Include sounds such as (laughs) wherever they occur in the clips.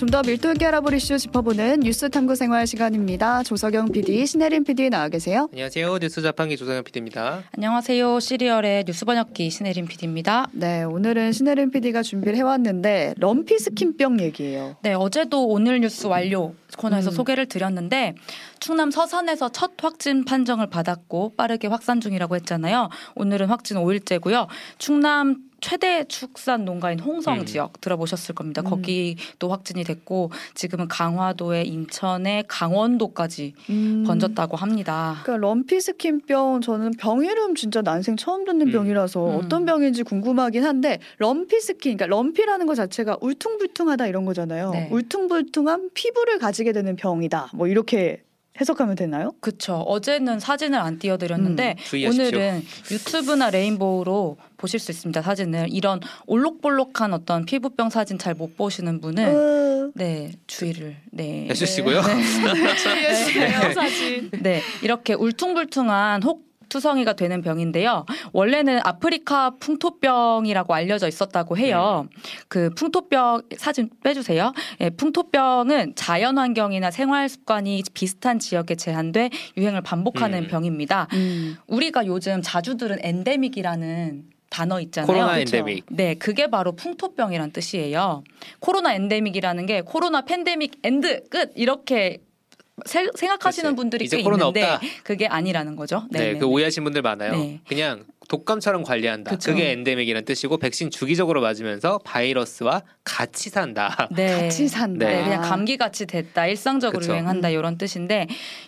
좀 더 밀도 있게 알아볼 이슈 짚어보는 뉴스 탐구 생활 시간입니다. 조석영 PD, 신혜림 PD 나와 계세요. 안녕하세요. 뉴스 자판기 조석영 PD입니다. 안녕하세요. 시리얼의 뉴스 번역기 신혜림 PD입니다. 네, 오늘은 신혜림 PD가 준비를 해왔는데 럼피 스킨병 얘기예요. 네, 어제도 오늘 뉴스 완료 코너에서 음. 소개를 드렸는데 충남 서산에서 첫 확진 판정을 받았고 빠르게 확산 중이라고 했잖아요. 오늘은 확진 5일째고요. 충남 최대 축산 농가인 홍성 음. 지역 들어보셨을 겁니다. 음. 거기도 확진이 됐고 지금은 강화도에 인천에 강원도까지 음. 번졌다고 합니다. 그러니까 럼피스킨병 저는 병 이름 진짜 난생 처음 듣는 음. 병이라서 음. 어떤 병인지 궁금하긴 한데 럼피스킨 그러니까 lumpy라는 것 자체가 울퉁불퉁하다 이런 거잖아요. 네. 울퉁불퉁한 피부를 가지게 되는 병이다. 뭐 이렇게 해석하면 되나요? 그렇죠. 어제는 사진을 안 띄워드렸는데 음, 오늘은 유튜브나 레인보우로 보실 수 있습니다. 사진을 이런 올록볼록한 어떤 피부병 사진 잘 못 보시는 분은 으... 네 주의를 네 해주시고요. 네. (laughs) 네. 주의해주세요 네. 사진. 네 이렇게 울퉁불퉁한 혹 투성이가 되는 병인데요. 원래는 아프리카 풍토병이라고 알려져 있었다고 해요. 네. 그 풍토병 사진 빼주세요. 예, 풍토병은 자연 환경이나 생활 습관이 비슷한 지역에 제한돼 유행을 반복하는 음. 병입니다. 음. 우리가 요즘 자주 들은 엔데믹이라는 단어 있잖아요. 코로나 그쵸? 엔데믹. 네, 그게 바로 풍토병이란 뜻이에요. 코로나 엔데믹이라는 게 코로나 팬데믹 end 끝 이렇게 세, 생각하시는 그치. 분들이 꽤 있는데 없다. 그게 아니라는 거죠. 네, 네, 네그 네. 오해하신 분들 많아요. 네. 그냥 독감처럼 관리한다. 그쵸. 그게 엔데믹이라는 뜻이고 백신 주기적으로 맞으면서 바이러스와 같이 산다. (laughs) 네. 같이 산다. 네, 그냥 감기 같이 됐다. 일상적으로 그쵸. 유행한다 음. 이런 뜻인데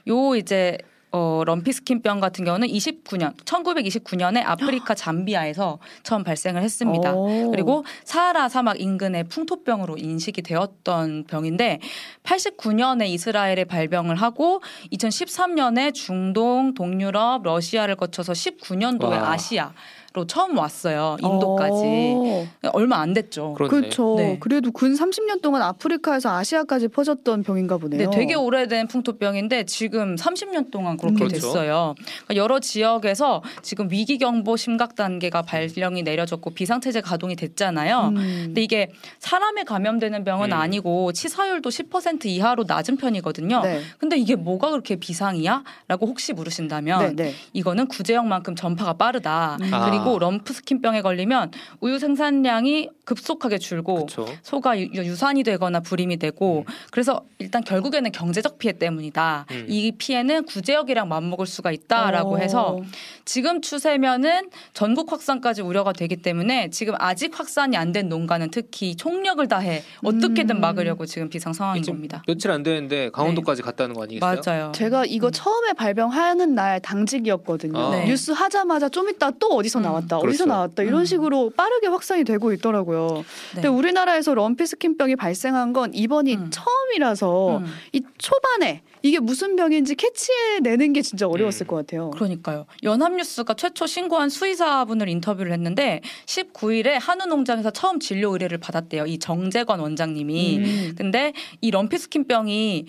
요 이제 어, 럼피스킨병 같은 경우는 29년, 1929년에 아프리카 잠비아에서 처음 발생을 했습니다. 오. 그리고 사하라 사막 인근의 풍토병으로 인식이 되었던 병인데 89년에 이스라엘에 발병을 하고 2013년에 중동, 동유럽, 러시아를 거쳐서 19년도에 와. 아시아 로 처음 왔어요. 인도까지. 어. 얼마 안 됐죠. 그렇죠. 네. 그래도 근 30년 동안 아프리카에서 아시아까지 퍼졌던 병인가 보네요. 네, 되게 오래된 풍토병인데 지금 30년 동안 그렇게 그렇죠. 됐어요. 그러니까 여러 지역에서 지금 위기 경보 심각 단계가 발령이 내려졌고 비상체제 가동이 됐잖아요. 음. 근데 이게 사람에 감염되는 병은 음. 아니고 치사율도 10% 이하로 낮은 편이거든요. 네. 근데 이게 뭐가 그렇게 비상이야? 라고 혹시 물으신다면 네, 네. 이거는 구제형만큼 전파가 빠르다. 음. 그리고 그리고 럼프 스킨병에 걸리면 우유 생산량이 급속하게 줄고 그쵸. 소가 유, 산이 되거나 불임이 되고 음. 그래서 일단 결국에는 경제적 피해 때문이다. 음. 이 피해는 구제역이랑 맞먹을 수가 있다라고 오. 해서 지금 추세면은 전국 확산까지 우려가 되기 때문에 지금 아직 확산이 안 된 농가는 특히 총력을 다해 어떻게든 음. 막으려고 지금 비상 상황인 겁니다. 며칠 안 되는데 강원도까지 네. 갔다는 거 아니겠어요? 맞아요. 제가 이거 음. 처음에 발병하는 날 당직이었거든요. 아. 네. 뉴스 하자마자 좀 이따 또 어디서 음. 나왔다, 음. 어디서 그렇죠. 나왔다 이런 음. 식으로 빠르게 확산이 되고 있더라고요. 네. 근데 우리나라에서 럼피 스킨병이 발생한 건 이번이 음. 처음이라서 음. 이 초반에 이게 무슨 병인지 캐치해내는 게 진짜 어려웠을 음. 것 같아요. 그러니까요. 연합뉴스가 최초 신고한 수의사분을 인터뷰를 했는데 19일에 한우 농장에서 처음 진료 의뢰를 받았대요. 이 정재건 원장님이. 음. 근데 이 럼피스킨병이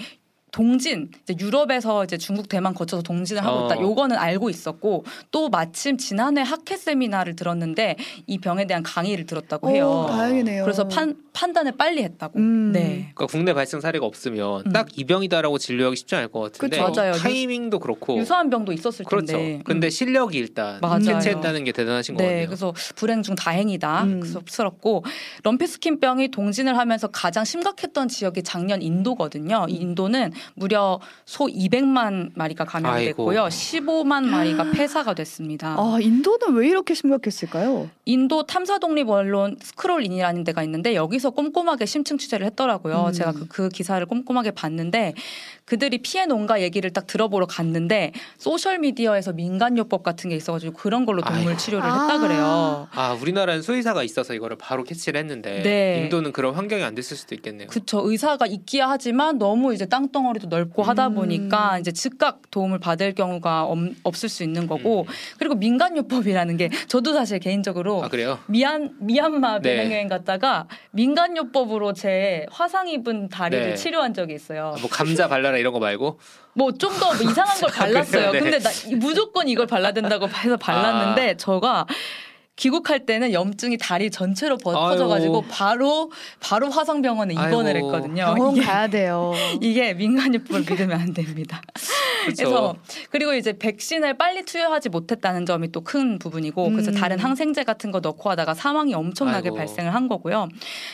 동진 이제 유럽에서 이제 중국 대만 거쳐서 동진을 하고 있다. 어. 요거는 알고 있었고 또 마침 지난해 학회 세미나를 들었는데 이 병에 대한 강의를 들었다고 해요. 오, 다행이네요. 그래서 판 판단을 빨리 했다고. 음. 네. 그러니까 국내 발생 사례가 없으면 음. 딱이 병이다라고 진료하기 쉽지 않을 것 같은데 그쵸, 맞아요. 타이밍도 그렇고 유사한 병도 있었을 그렇죠. 텐데. 근데 음. 실력이 일단 캐치했다는 게 대단하신 네, 거예요. 그래서 불행 중 다행이다. 음. 섭스럽고 럼피스킨병이 동진을 하면서 가장 심각했던 지역이 작년 인도거든요. 이 인도는 무려 소 200만 마리가 감염됐고요. 15만 마리가 (gasps) 폐사가 됐습니다. 아, 인도는 왜 이렇게 심각했을까요? 인도 탐사 독립 언론 스크롤인이라는 데가 있는데 여기 서 꼼꼼하게 심층 취재를 했더라고요. 음. 제가 그, 그 기사를 꼼꼼하게 봤는데 그들이 피해 농가 얘기를 딱 들어보러 갔는데 소셜 미디어에서 민간요법 같은 게 있어가지고 그런 걸로 동물. 치료를 아. 했다 그래요. 아 우리나라는 수의사가 있어서 이거를 바로 캐치를 했는데 네. 인도는 그런 환경이 안 됐을 수도 있겠네요. 그렇죠. 의사가 있기야 하지만 너무 이제 땅덩어리도 넓고 하다 음. 보니까 이제 즉각 도움을 받을 경우가 없, 없을 수 있는 거고 음. 그리고 민간요법이라는 게 저도 사실 개인적으로 아, 그래요? 미안 미얀마 네. 배낭여행 갔다가 민 간요법으로 제 화상 입은 다리를 네. 치료한 적이 있어요. 아, 뭐 감자 발라라 이런 거 말고 뭐 좀더 뭐 이상한 걸 (laughs) 발랐어요. 네. 근데 나 무조건 이걸 발라야 된다고 해서 발랐는데 아. 저가 귀국할 때는 염증이 다리 전체로 퍼져가지고 바로 바로 화성병원에 입원을 아이고. 했거든요. 병원 가야 돼요. (laughs) 이게 민간요법을 믿으면 안 됩니다. 그래서 그리고 이제 백신을 빨리 투여하지 못했다는 점이 또 큰 부분이고 음. 그래서 다른 항생제 같은 거 넣고 하다가 사망이 엄청나게 아이고. 발생을 한 거고요.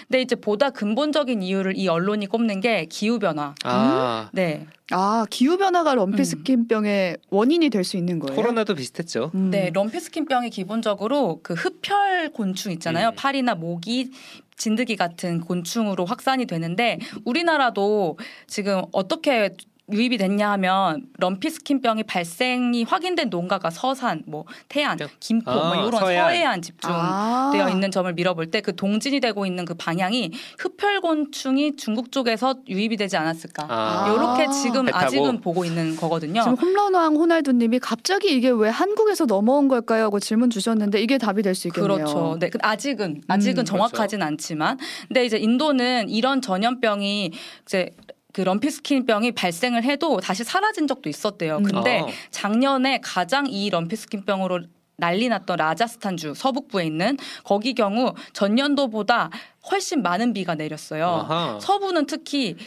근데 이제 보다 근본적인 이유를 이 언론이 꼽는 게 기후 변화. 아. 네. 아 기후 변화가 럼피스킨병의 음. 원인이 될 수 있는 거예요. 코로나도 비슷했죠. 음. 네, 럼피스킨병이 기본적으로 그 흡혈 곤충 있잖아요. 음. 파리나 모기, 진드기 같은 곤충으로 확산이 되는데 우리나라도 지금 어떻게 유입이 됐냐 하면 럼피 스킨병이 발생이 확인된 농가가 서산, 뭐 태안, 김포 뭐 아, 뭐 이런 서해안, 서해안 집중되어 아. 있는 점을 밀어볼 때 그 동진이 되고 있는 그 방향이 흡혈곤충이 중국 쪽에서 유입이 되지 않았을까 아. 이렇게 지금 아직은 보고 있는 거거든요. 지금 홈런왕 호날두님이 갑자기 이게 왜 한국에서 넘어온 걸까요? 하고 질문 주셨는데 이게 답이 될 수 있겠네요. 그렇죠. 네, 그 아직은 아직은 음, 정확하진 그렇죠. 않지만, 근데 이제 인도는 이런 전염병이 이제 그 럼피스킨병이 발생을 해도 다시 사라진 적도 있었대요. 음. 근데 아. 작년에 가장 이 럼피스킨병으로 난리 났던 라자스탄주 서북부에 있는 거기 경우 전년도보다 훨씬 많은 비가 내렸어요. 아하. 서부는 특히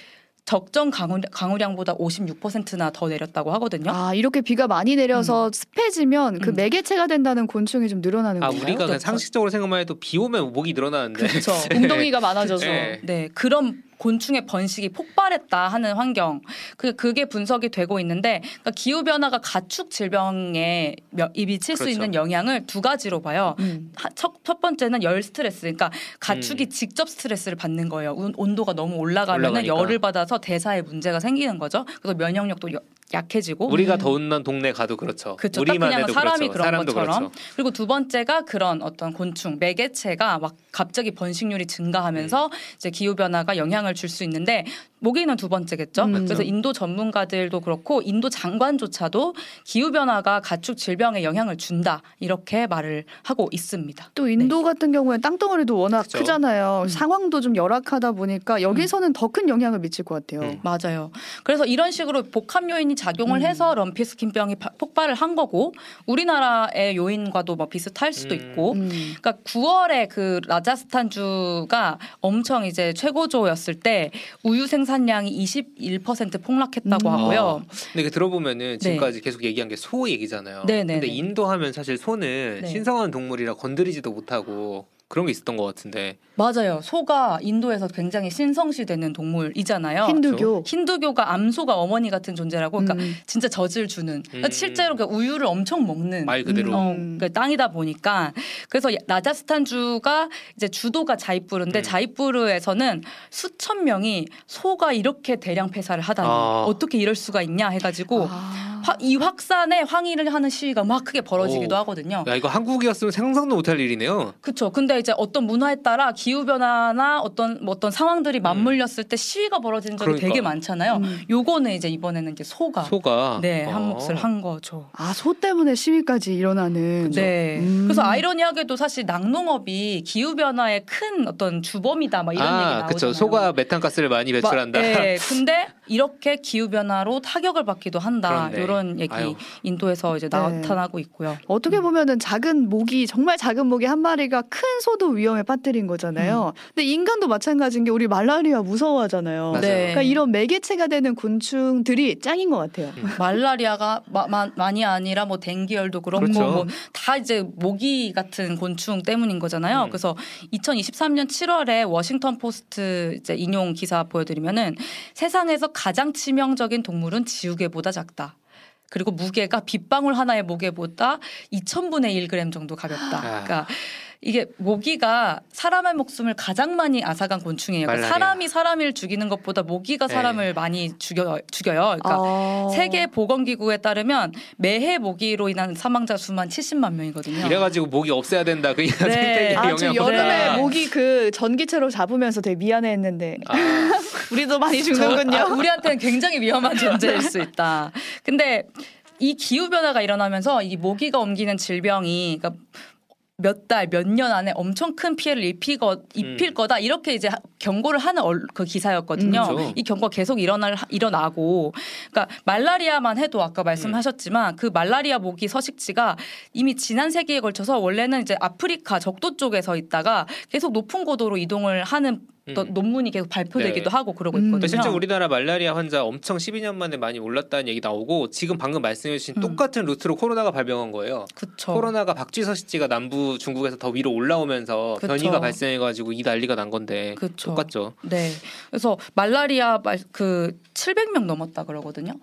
적정 강우, 강우량보다 56%나 더 내렸다고 하거든요. 아 이렇게 비가 많이 내려서 음. 습해지면 그 음. 매개체가 된다는 곤충이 좀 늘어나는 아, 거예요. 우리가 그렇죠. 상식적으로 생각만 해도 비 오면 목이 늘어나는데. 그렇죠. (laughs) 웅덩이가 많아져서. 네. 네. 그런 곤충의 번식이 폭발했다 하는 환경 그 그게 분석이 되고 있는데 그러니까 기후 변화가 가축 질병에 이 미칠 그렇죠. 수 있는 영향을 두 가지로 봐요. 음. 첫, 첫 번째는 열 스트레스. 그러니까 가축이 음. 직접 스트레스를 받는 거예요. 온도가 너무 올라가면 열을 받아서 대사에 문제가 생기는 거죠. 그래서 면역력도 약해지고 우리가 음. 더운 난 동네 가도 그렇죠. 그렇죠. 우리만 해도 사람이 그렇죠. 그런 것처럼. 그렇죠. 그리고 두 번째가 그런 어떤 곤충 매개체가 막 갑자기 번식률이 증가하면서 음. 이제 기후 변화가 영향을 줄 수 있는데 모기는 두 번째겠죠. 음. 그래서 인도 전문가들도 그렇고 인도 장관조차도 기후 변화가 가축 질병에 영향을 준다 이렇게 말을 하고 있습니다. 또 인도 네. 같은 경우에 땅덩어리도 워낙 그렇죠. 크잖아요. 음. 상황도 좀 열악하다 보니까 여기서는 음. 더큰 영향을 미칠 것 같아요. 음. 맞아요. 그래서 이런 식으로 복합 요인이 작용을 음. 해서 럼피 스킨병이 폭발을 한 거고 우리나라의 요인과도 뭐 비슷할 수도 음. 있고 음. 그러니까 9월에 그 라자스탄주가 엄청 이제 최고조였을 때 우유 생산량이 21% 폭락했다고 음. 하고요. 아, 근데 들어보면은 네. 지금까지 네. 계속 얘기한 게 소 얘기잖아요. 네네. 네, 근데 네. 인도 하면 사실 소는 네. 신성한 동물이라 건드리지도 못하고 그런 게 있었던 것 같은데. 맞아요. 소가 인도에서 굉장히 신성시되는 동물이잖아요. 힌두교. 그렇죠? 힌두교가 암소가 어머니 같은 존재라고. 그러니까 음. 진짜 젖을 주는. 그러니까 음. 실제로 그 우유를 엄청 먹는. 말 그대로. 어, 그러니까 땅이다 보니까. 그래서 라자스탄주가 이제 주도가 자이푸르인데 음. 자이푸르에서는 수천 명이 소가 이렇게 대량 폐사를 하다니 아. 어떻게 이럴 수가 있냐 해가지고. 아. 이 확산에 항의를 하는 시위가 막 크게 벌어지기도 오. 하거든요. 야 이거 한국이었으면 상상도 못할 일이네요. 그렇죠. 근데 이제 어떤 문화에 따라 기후 변화나 어떤 뭐 어떤 상황들이 음. 맞물렸을 때 시위가 벌어지는 적이 그러니까. 되게 많잖아요. 음. 요거는 이제 이번에는 이제 소가 소가 네, 한 몫을 한 거죠. 아, 소 때문에 시위까지 일어나는. 네. 음. 그래서 아이러니하게도 사실 낙농업이 기후 변화의 큰 어떤 주범이다 막 이런 아, 얘기 나오잖아요. 그렇죠. 소가 메탄가스를 많이 배출한다. 마, 네. 근데 이렇게 기후 변화로 타격을 받기도 한다. 이런 얘기 아유. 인도에서 이제 네. 나타나고 있고요. 어떻게 음. 보면은 작은 모기 정말 작은 모기 한 마리가 큰 소도 위험에 빠뜨린 거잖아요. 음. 근데 인간도 마찬가지인 게 우리 말라리아 무서워하잖아요. 네. 그러니까 이런 매개체가 되는 곤충들이 짱인 것 같아요. 음. (laughs) 말라리아가 마, 마, 많이 아니라 뭐 댕기열도 그렇고 그렇죠. 뭐다 이제 모기 같은 곤충 때문인 거잖아요. 음. 그래서 2023년 7월에 워싱턴 포스트 이제 인용 기사 보여드리면은 세상에서 가장 치명적인 동물은 지우개보다 작다. 그리고 무게가 빗방울 하나의 무게보다 2,000분의 1g 정도 가볍다. 아. 그러니까 이게 모기가 사람의 목숨을 가장 많이 앗아간 곤충이에요. 그러니까 사람이 사람을 죽이는 것보다 모기가 네. 사람을 네. 많이 죽여 죽여요. 그러니까 어... 세계 보건기구에 따르면 매해 모기로 인한 사망자 수만 70만 명이거든요. 이래가지고 모기 없애야 된다. 그 네. 아주 여름에 모기 그 전기체로 잡으면서 되게 미안해했는데 아. (laughs) 우리도 많이 죽는군요. 아, 우리한테는 굉장히 위험한 존재일 수 있다. 근데 이 기후 변화가 일어나면서 이 모기가 옮기는 질병이 그러니까 몇 달, 몇 년 안에 엄청 큰 피해를 입히거, 입힐 음. 거다 이렇게 이제 경고를 하는 얼, 그 기사였거든요. 음, 그렇죠. 이 경고가 계속 일어날 일어나고, 그러니까 말라리아만 해도 아까 말씀하셨지만 음. 그 말라리아 모기 서식지가 이미 지난 세기에 걸쳐서 원래는 이제 아프리카 적도 쪽에서 있다가 계속 높은 고도로 이동을 하는 또 음. 논문이 계속 발표되기도 네. 하고 그러고 음. 있거든요. 실제 우리나라 말라리아 환자 엄청 12년 만에 많이 올랐다는 얘기 나오고 지금 방금 말씀해주신 음. 똑같은 루트로 코로나가 발병한 거예요. 그쵸. 코로나가 박쥐서식지가 남부 중국에서 더 위로 올라오면서 그쵸. 변이가 발생해가지고 이 난리가 난 건데 그쵸. 똑같죠. 네. 그래서 말라리아 말, 그 700명 넘었다 그러거든요.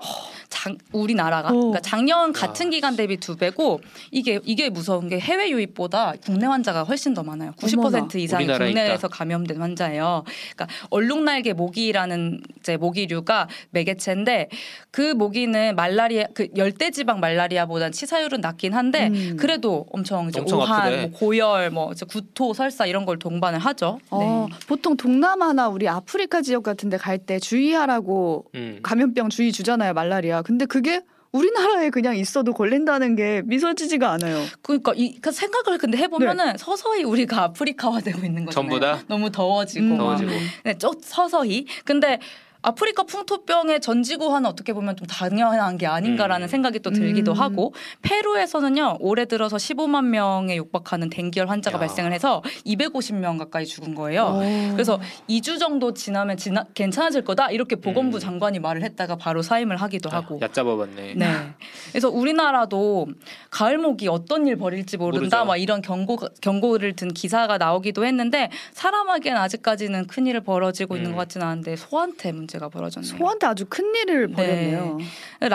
장, 우리나라가 그러니까 작년 같은 아. 기간 대비 두 배고 이게 이게 무서운 게 해외 유입보다 국내 환자가 훨씬 더 많아요. 90% 어머나. 이상이 국내에서 감염된 환자예요. 그러니까 얼룩날개 모기라는 이제 모기류가 매개체인데 그 모기는 말라리아 그 열대지방 말라리아보다 치사율은 낮긴 한데 음. 그래도 엄청 이제 엄청 오한, 뭐 고열, 뭐 구토, 설사 이런 걸 동반을 하죠. 어, 네. 보통 동남아나 우리 아프리카 지역 같은데 갈 때 주의하라고 음. 감염병 주의 주잖아요 말라리아. 근데 그게 우리나라에 그냥 있어도 걸린다는 게 미소지지가 않아요. 그러니까 이그 생각을 근데 해보면은 네. 서서히 우리가 아프리카화되고 있는 거잖아요. 전부 다 너무 더워지고, 음. 더워지고. 네, 쪽 서서히. 근데 아프리카 풍토병의 전지구화는 어떻게 보면 좀 당연한 게 아닌가라는 음. 생각이 또 들기도 음. 하고 페루에서는요 올해 들어서 15만 명에 육박하는 댕기열 환자가 야. 발생을 해서 250명 가까이 죽은 거예요. 오. 그래서 2주 정도 지나면 지나, 괜찮아질 거다 이렇게 보건부 음. 장관이 말을 했다가 바로 사임을 하기도 하고. 얕잡아봤네. 네. 그래서 우리나라도 가을목이 어떤 일 벌일지 모른다 막 이런 경고 경고를 든 기사가 나오기도 했는데 사람에겐 아직까지는 큰 일을 벌어지고 있는 음. 것 같지는 않은데 소한테 문 제가 벌어졌네요. 소한테 아주 큰 일을 네. 벌였네요. 네.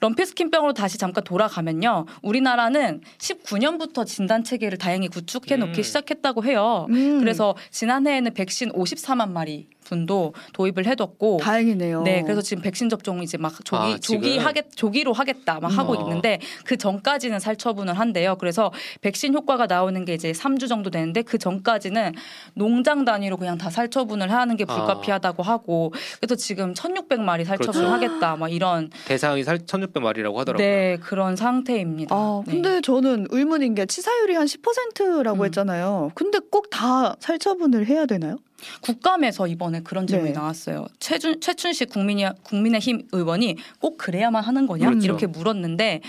럼피스킨병으로 다시 잠깐 돌아가면요. 우리나라는 19년부터 진단 체계를 다행히 구축해 놓기 음. 시작했다고 해요. 음. 그래서 지난해에는 백신 54만 마리 분도 도입을 해뒀고 다행이네요. 네, 그래서 지금 백신 접종 이제 막 조기 아, 조기 하겠 조기로 하겠다 막 음. 하고 있는데 그 전까지는 살처분을 한대요. 그래서 백신 효과가 나오는 게 이제 3주 정도 되는데 그 전까지는 농장 단위로 그냥 다 살처분을 하는 게 불가피하다고 아. 하고 그래서 지금 1,600마리 살처분을 그렇죠. 하겠다 막 이런 대상이 살 1,600마리라고 하더라고요. 네, 그런 상태입니다. 아, 네. 근데 네. 저는 의문인 게 치사율이 한 10%라고 음. 했잖아요. 근데 꼭다 살처분을 해야 되나요? 국감에서 이번에 그런 질문이 네. 나왔어요. 최준, 최춘식 국민이, 국민의힘 의원이 꼭 그래야만 하는 거냐 그렇죠. 이렇게 물었는데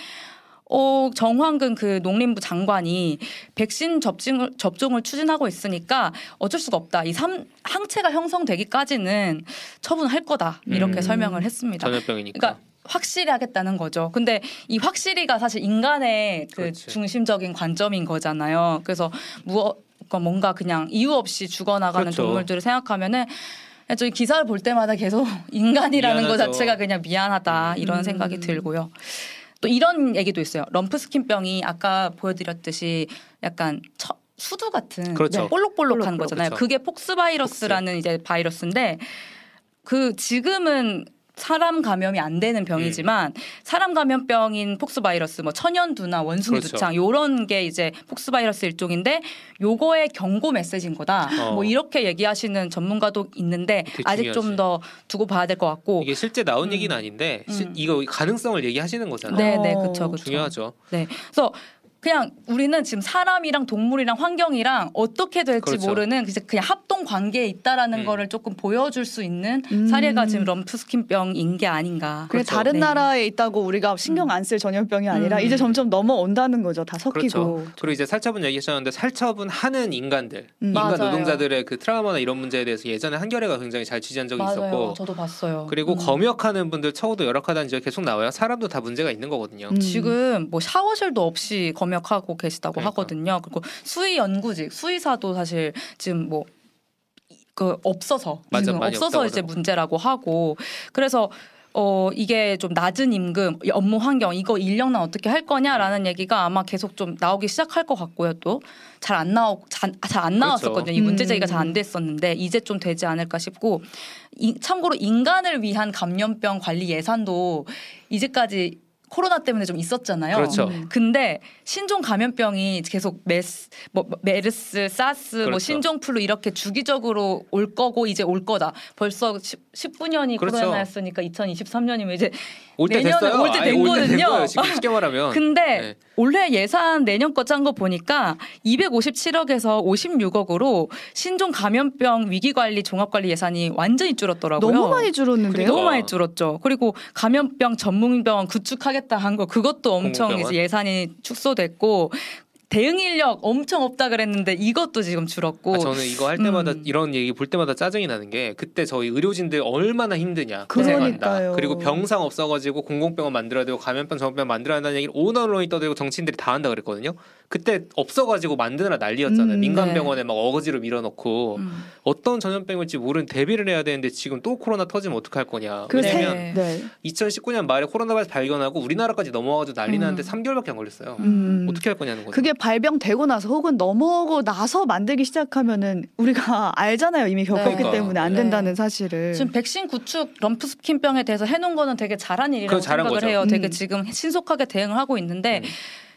어, 정황근 그 농림부 장관이 백신 접종을, 접종을 추진하고 있으니까 어쩔 수가 없다. 이 삼, 항체가 형성되기까지는 처분할 거다. 이렇게 음. 설명을 했습니다. 전염병이니까. 그러니까 확실히 하겠다는 거죠. 근데 이 확실히가 사실 인간의 그 그렇지. 중심적인 관점인 거잖아요. 그래서 무엇 그러니까 뭔가 그냥 이유 없이 죽어나가는 그렇죠. 동물들을 생각하면은 저희 기사를 볼 때마다 계속 (laughs) 인간이라는. 것 자체가 그냥 미안하다 이런 음. 생각이 들고요. 또 이런 얘기도 있어요. 럼프스킨병이 아까 보여드렸듯이 약간 처, 수두 같은 그렇죠. 네, 볼록볼록한 거잖아요. 그렇죠. 그게 폭스바이러스라는 폭스. 이제 바이러스인데 그 지금은 사람 감염이 안 되는 병이지만 음. 사람 감염병인 폭스바이러스 뭐 천연두나 원숭이두창 그렇죠. 요런 게 이제 폭스바이러스 일종인데 요거의 경고 메시지인 거다. 어. 뭐 이렇게 얘기하시는 전문가도 있는데 아직 좀 더 두고 봐야 될 것 같고 이게 실제 나온 음. 얘기는 아닌데 음. 이거 가능성을 얘기하시는 거잖아요. 네, 네, 그렇죠, 그렇죠. 중요하죠. 네, 그래서 그냥 우리는 지금 사람이랑 동물이랑 환경이랑 어떻게 될지 그렇죠. 모르는 그냥 합동 관계에 있다라는 음. 거를 조금 보여줄 수 있는 음. 사례가 지금 럼프스킨병인 게 아닌가. 그래 그렇죠. 다른 네. 나라에 있다고 우리가 신경 안 쓸 전염병이 아니라 음. 이제 점점 넘어온다는 거죠. 다 섞이고. 그렇죠. 그리고 이제 살처분 얘기하셨는데 살처분 하는 인간들, 음. 인간 맞아요. 노동자들의 그 트라우마나 이런 문제에 대해서 예전에 한겨레가 굉장히 잘 취재한 적이 맞아요. 있었고, 저도 봤어요. 그리고 음. 검역하는 분들 처우도 열악하다는 지적 계속 나와요. 사람도 다 문제가 있는 거거든요. 음. 지금 뭐 샤워실도 없이 검역 하고 계시다고 그러니까. 하거든요. 그리고 수의 연구직, 수의사도 사실 지금 뭐그 없어서 맞아, 지금 없어서 이제 문제라고 하고 그래서 어 이게 좀 낮은 임금, 업무 환경 이거 인력난 어떻게 할 거냐라는 음. 얘기가 아마 계속 좀 나오기 시작할 것 같고요. 또 잘 안 나오 잘안 그렇죠. 나왔었거든요. 이 문제 제기가 잘 안 됐었는데 이제 좀 되지 않을까 싶고 이, 참고로 인간을 위한 감염병 관리 예산도 이제까지 코로나 때문에 좀 있었잖아요. 그렇죠. 음. 근데 신종 감염병이 계속 메스, 뭐 메르스, 사스, 뭐 그렇죠. 뭐 신종 플루 이렇게 주기적으로 올 거고 이제 올 거다. 벌써 10, 19년이 그렇죠. 코로나였으니까 2023년이면 이제 올때 됐어요. 올때 된 거든요. 쉽게 말하면. 근데 네. 올해 예산 내년 거 짠 거 보니까 257억에서 56억으로 신종 감염병 위기 관리 종합 관리 예산이 완전히 줄었더라고요. 너무 많이 줄었는데요. 너무 많이 줄었죠. 그리고 감염병 전문병원 구축하겠다 한 거. 그것도 엄청 이제 예산이 축소됐고 대응 인력 엄청 없다 그랬는데 이것도 지금 줄었고. 아, 저는 이거 할 때마다 음. 이런 얘기 볼 때마다 짜증이 나는 게 그때 저희 의료진들 얼마나 힘드냐. 고생한다. 그리고 병상 없어가지고 공공병원 만들어야 되고 감염병 전문병원 만들어야 한다는 얘기를 온 언론이 떠들고 정치인들이 다 한다 그랬거든요 그때 없어가지고 만드느라 난리였잖아요 음, 민간 네. 병원에 막 어거지로 밀어넣고 음. 어떤 전염병 일지 모르는 대비를 해야 되는데 지금 또 코로나 터지면 어떡할 거냐 그 왜냐면 네. 2019년 말에 코로나 바이러스 발견하고 우리나라까지 넘어가지고 난리 나는데 음. 3개월밖에 안 걸렸어요 음. 어떻게 할 거냐는 거죠 그게 발병되고 나서 혹은 넘어오고 나서 만들기 시작하면은 우리가 (laughs) 알잖아요. 이미 겪었기 네. 때문에 안 된다는 네. 사실을. 지금 백신 구축 럼프 스킨병에 대해서 해놓은 거는 되게 잘한 일이라고 생각을 거죠. 해요. 되게 음. 지금 신속하게 대응을 하고 있는데 음.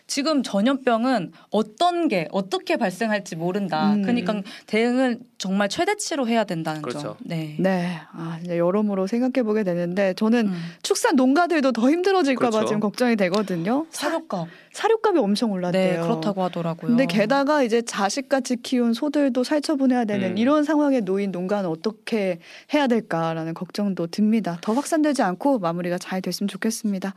지금 전염병은 어떤 게 어떻게 발생할지 모른다. 음. 그러니까 대응을 정말 최대치로 해야 된다는 그렇죠. 점. 네. 네. 아, 이제 여러모로 생각해 보게 되는데 저는 음. 축산 농가들도 더 힘들어질까 봐 그렇죠. 지금 걱정이 되거든요. 사료값. 사료값이 엄청 올랐대요. 네, 그렇다고 하더라고요. 근데 게다가 이제 자식같이 키운 소들도 살처분해야 되는 음. 이런 상황에 놓인 농가는 어떻게 해야 될까라는 걱정도 듭니다. 더 확산되지 않고 마무리가 잘 됐으면 좋겠습니다.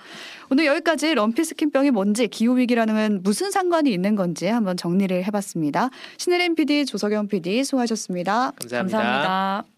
오늘 여기까지 럼피 스킨병이 뭔지 기후 위기 라는 무슨 상관이 있는 건지 한번 정리를 해봤습니다. 신혜림 PD, 조석영 PD 수고하셨습니다 감사합니다. 감사합니다.